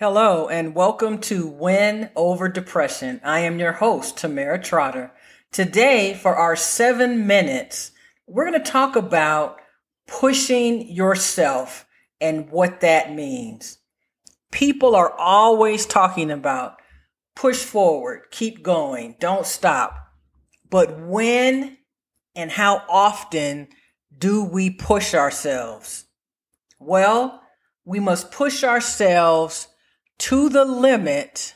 Hello, and welcome to Win Over Depression. I am your host, Tamera Trotter. Today, for our seven minutes, we're going to talk about pushing yourself and what that means. People are always talking about push forward, keep going, don't stop. But when and how often do we push ourselves? Well, we must push ourselves to the limit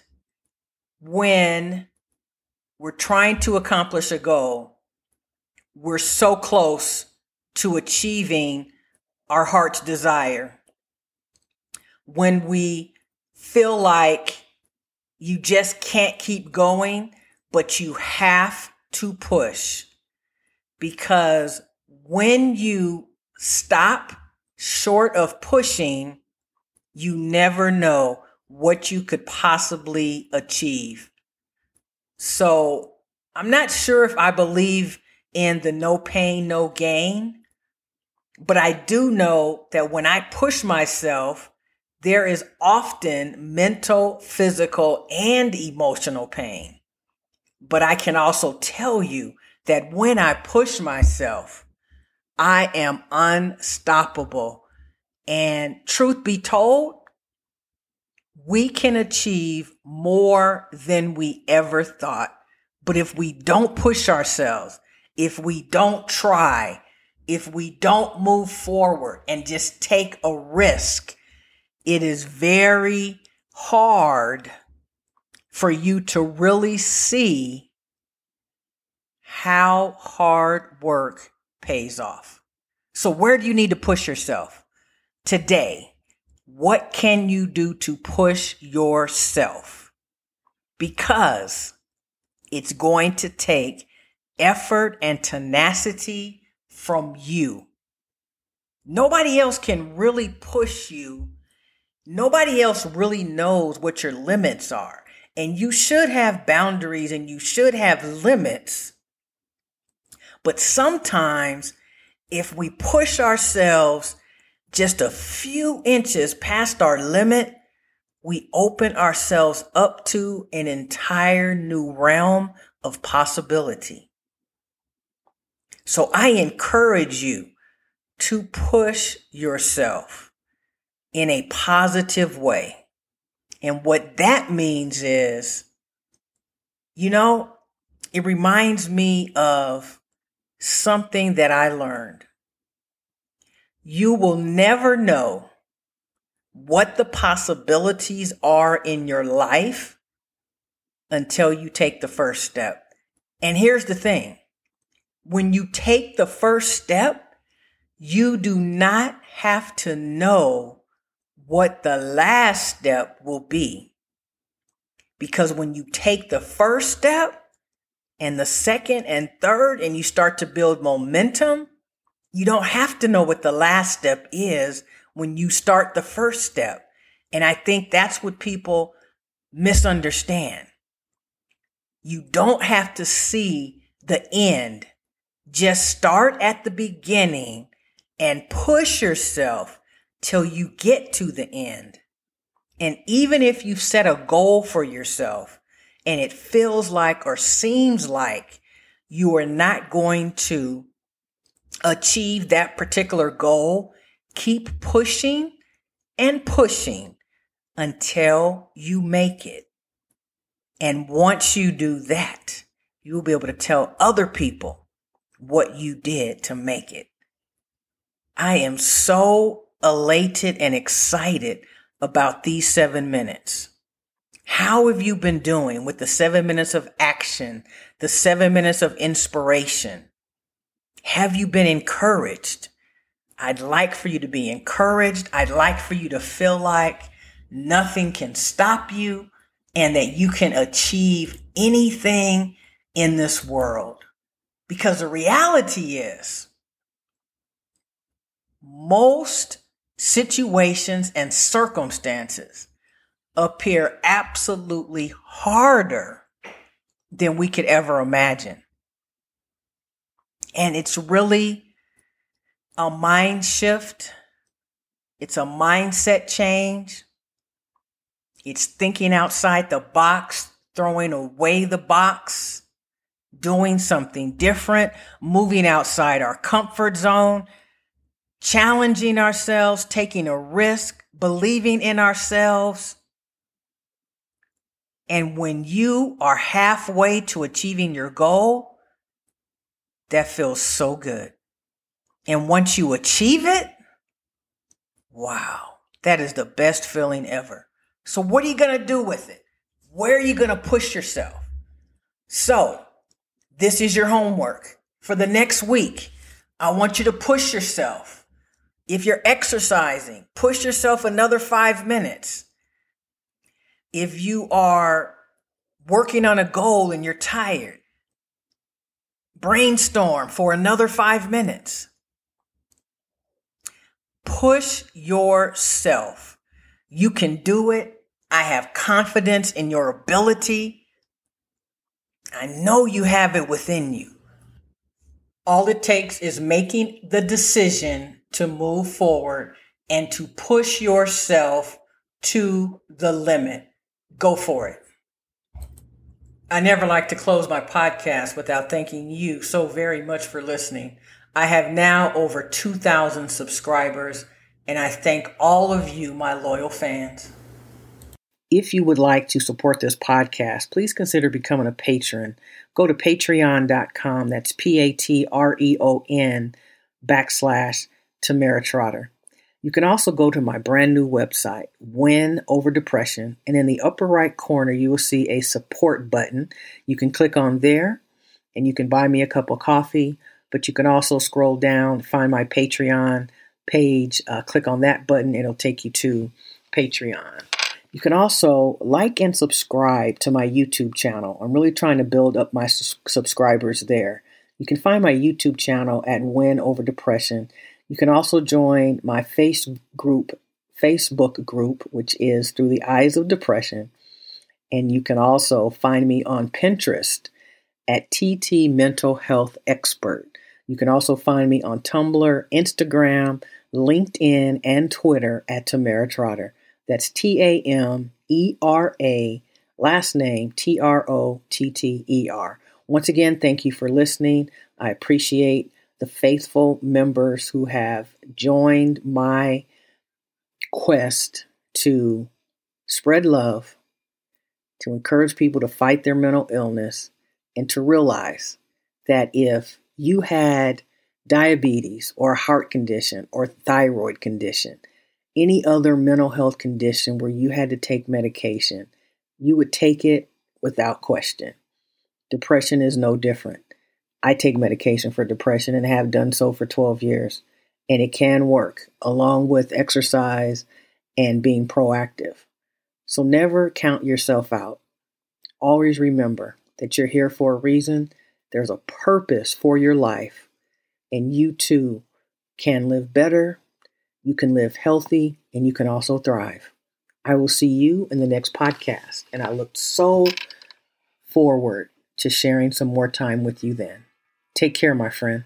when we're trying to accomplish a goal. We're so close to achieving our heart's desire. When we feel like you just can't keep going, but you have to push because when you stop short of pushing, you never know what you could possibly achieve. So I'm not sure if I believe in the no pain, no gain, but I do know that when I push myself, there is often mental, physical, and emotional pain. But I can also tell you that when I push myself, I am unstoppable. And truth be told, we can achieve more than we ever thought. But if we don't push ourselves, if we don't try, if we don't move forward and just take a risk, it is very hard for you to really see how hard work pays off. So where do you need to push yourself today? What can you do to push yourself? Because it's going to take effort and tenacity from you. Nobody else can really push you. Nobody else really knows what your limits are. And you should have boundaries and you should have limits. But sometimes if we push ourselves just a few inches past our limit, we open ourselves up to an entire new realm of possibility. So I encourage you to push yourself in a positive way. And what that means is, you know, it reminds me of something that I learned you will never know what the possibilities are in your life until you take the first step. And here's the thing. When you take the first step, you do not have to know what the last step will be. Because when you take the first step and the second and third and you start to build momentum, you don't have to know what the last step is when you start the first step. And I think that's what people misunderstand. You don't have to see the end. Just start at the beginning and push yourself till you get to the end. And even if you've set a goal for yourself and it feels like or seems like you are not going to achieve that particular goal, keep pushing and pushing until you make it. And once you do that, you'll be able to tell other people what you did to make it. I am so elated and excited about these seven minutes. How have you been doing with the seven minutes of action, the seven minutes of inspiration? Have you been encouraged? I'd like for you to be encouraged. I'd like for you to feel like nothing can stop you and that you can achieve anything in this world. Because the reality is, most situations and circumstances appear absolutely harder than we could ever imagine. And it's really a mind shift. It's a mindset change. It's thinking outside the box, throwing away the box, doing something different, moving outside our comfort zone, challenging ourselves, taking a risk, believing in ourselves. And when you are halfway to achieving your goal, that feels so good. And once you achieve it, wow, that is the best feeling ever. So, what are you going to do with it? Where are you going to push yourself? So, this is your homework for the next week. I want you to push yourself. If you're exercising, push yourself another five minutes. If you are working on a goal and you're tired, brainstorm for another five minutes. Push yourself. You can do it. I have confidence in your ability. I know you have it within you. All it takes is making the decision to move forward and to push yourself to the limit. Go for it. I never like to close my podcast without thanking you so very much for listening. I have now over 2,000 subscribers, and I thank all of you, my loyal fans. If you would like to support this podcast, please consider becoming a patron. Go to patreon.com. That's P A T R E O N backslash Tamera Trotter. You can also go to my brand new website, Win Over Depression, and in the upper right corner, you will see a support button. You can click on there and you can buy me a cup of coffee, but you can also scroll down, find my Patreon page, uh, click on that button, it'll take you to Patreon. You can also like and subscribe to my YouTube channel. I'm really trying to build up my su- subscribers there. You can find my YouTube channel at Win Over Depression. You can also join my face group, Facebook group, which is Through the Eyes of Depression. And you can also find me on Pinterest at TT Mental Health Expert. You can also find me on Tumblr, Instagram, LinkedIn, and Twitter at Tamera Trotter. That's T A M E R A, last name T R O T T E R. Once again, thank you for listening. I appreciate the faithful members who have joined my quest to spread love, to encourage people to fight their mental illness, and to realize that if you had diabetes or a heart condition or thyroid condition, any other mental health condition where you had to take medication, you would take it without question. Depression is no different. I take medication for depression and have done so for 12 years, and it can work along with exercise and being proactive. So never count yourself out. Always remember that you're here for a reason, there's a purpose for your life, and you too can live better you can live healthy, and you can also thrive. I will see you in the next podcast, and I look so forward to sharing some more time with you then. Take care, my friend.